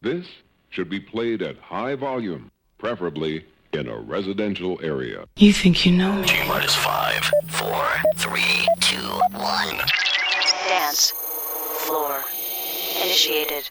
This should be played at high volume, preferably in a residential area. You think you know me? G five, four, three, two, one. Dance. Floor. Initiated.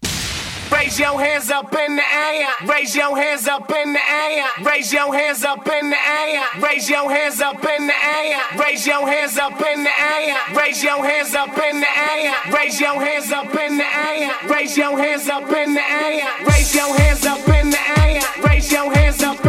Raise your hands up in the air. Raise your hands up in the air. Raise your hands up in the air. Raise your hands up in the air. Raise your hands up in the air. Raise your hands up in the air. Raise your hands up in the air. Raise your hands up in the air. Raise your hands up in the air. Raise your hands up.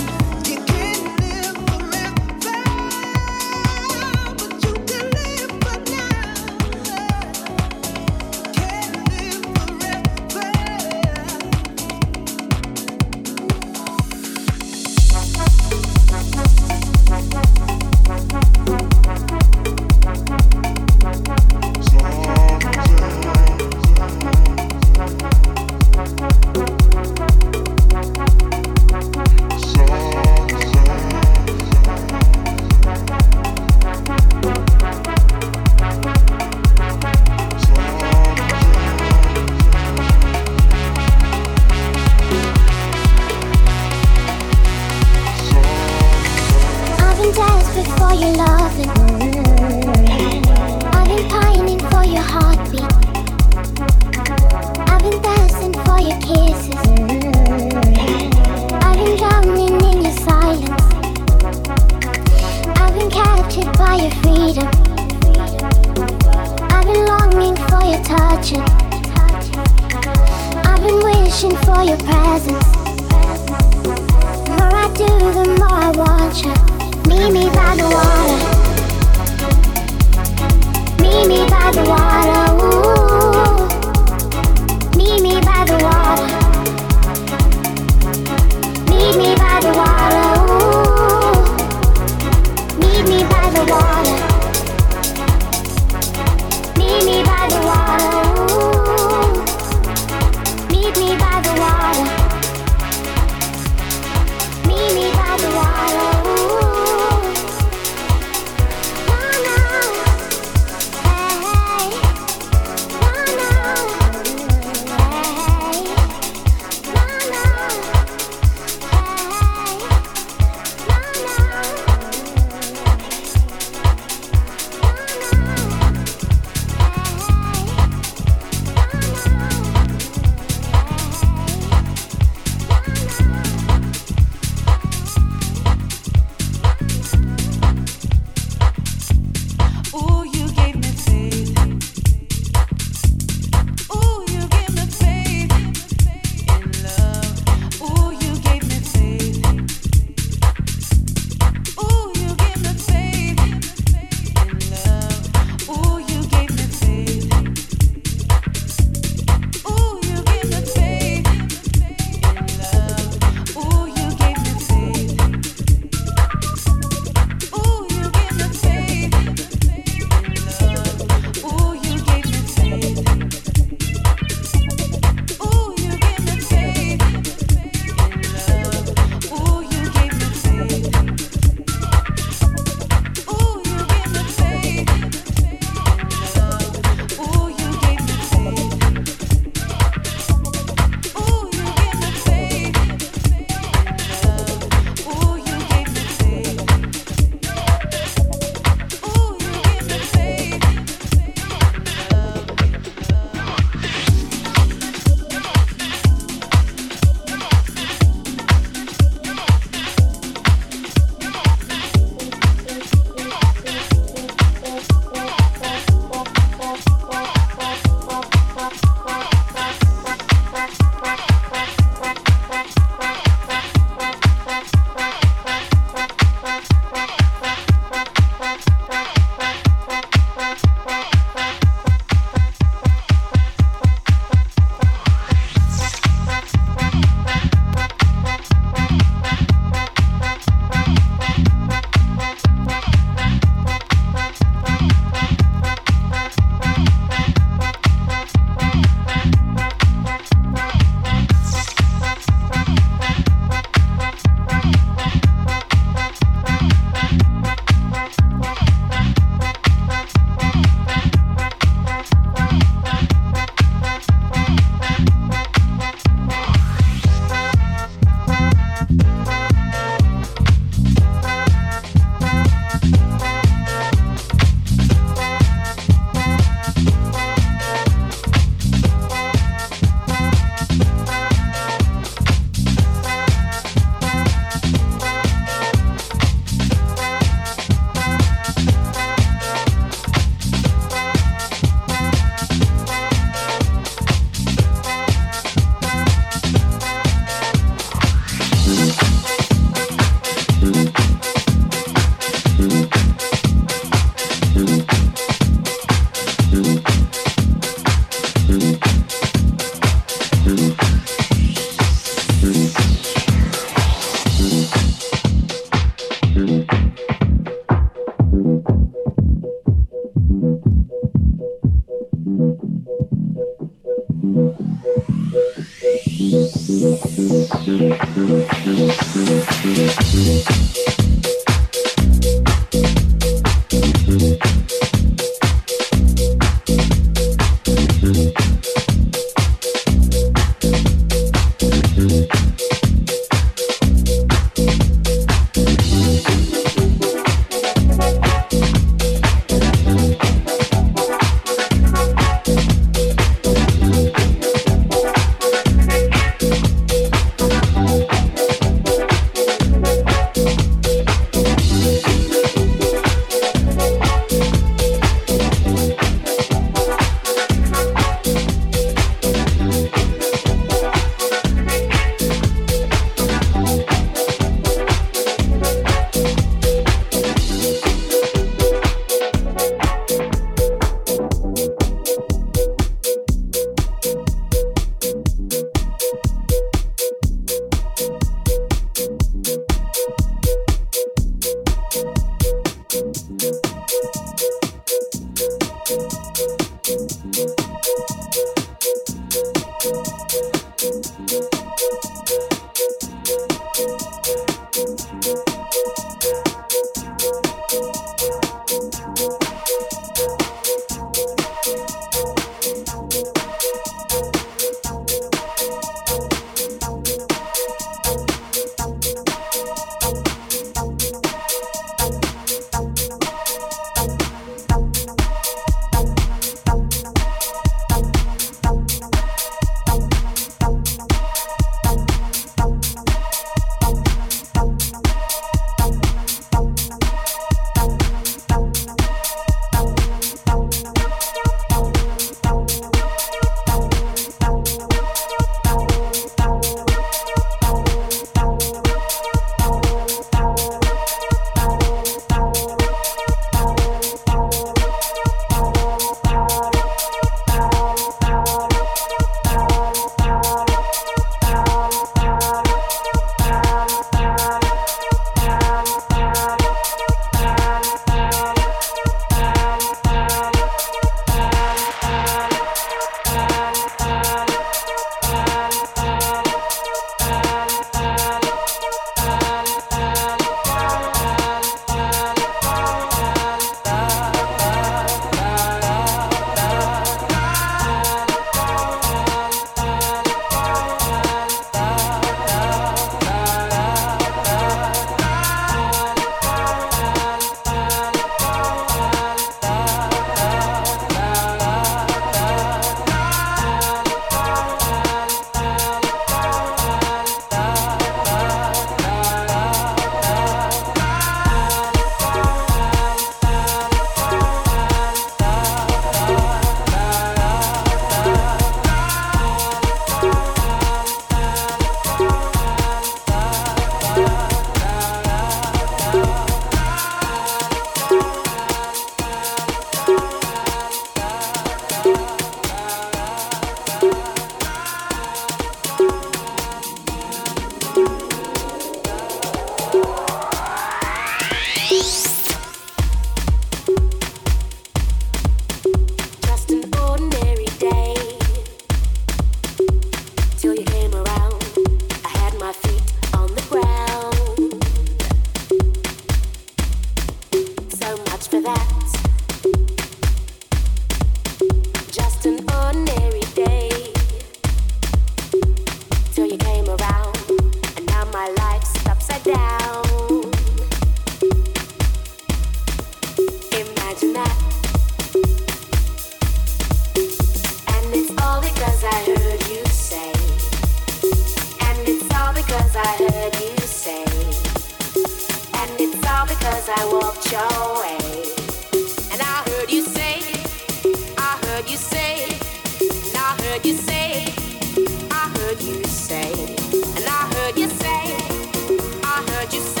you say?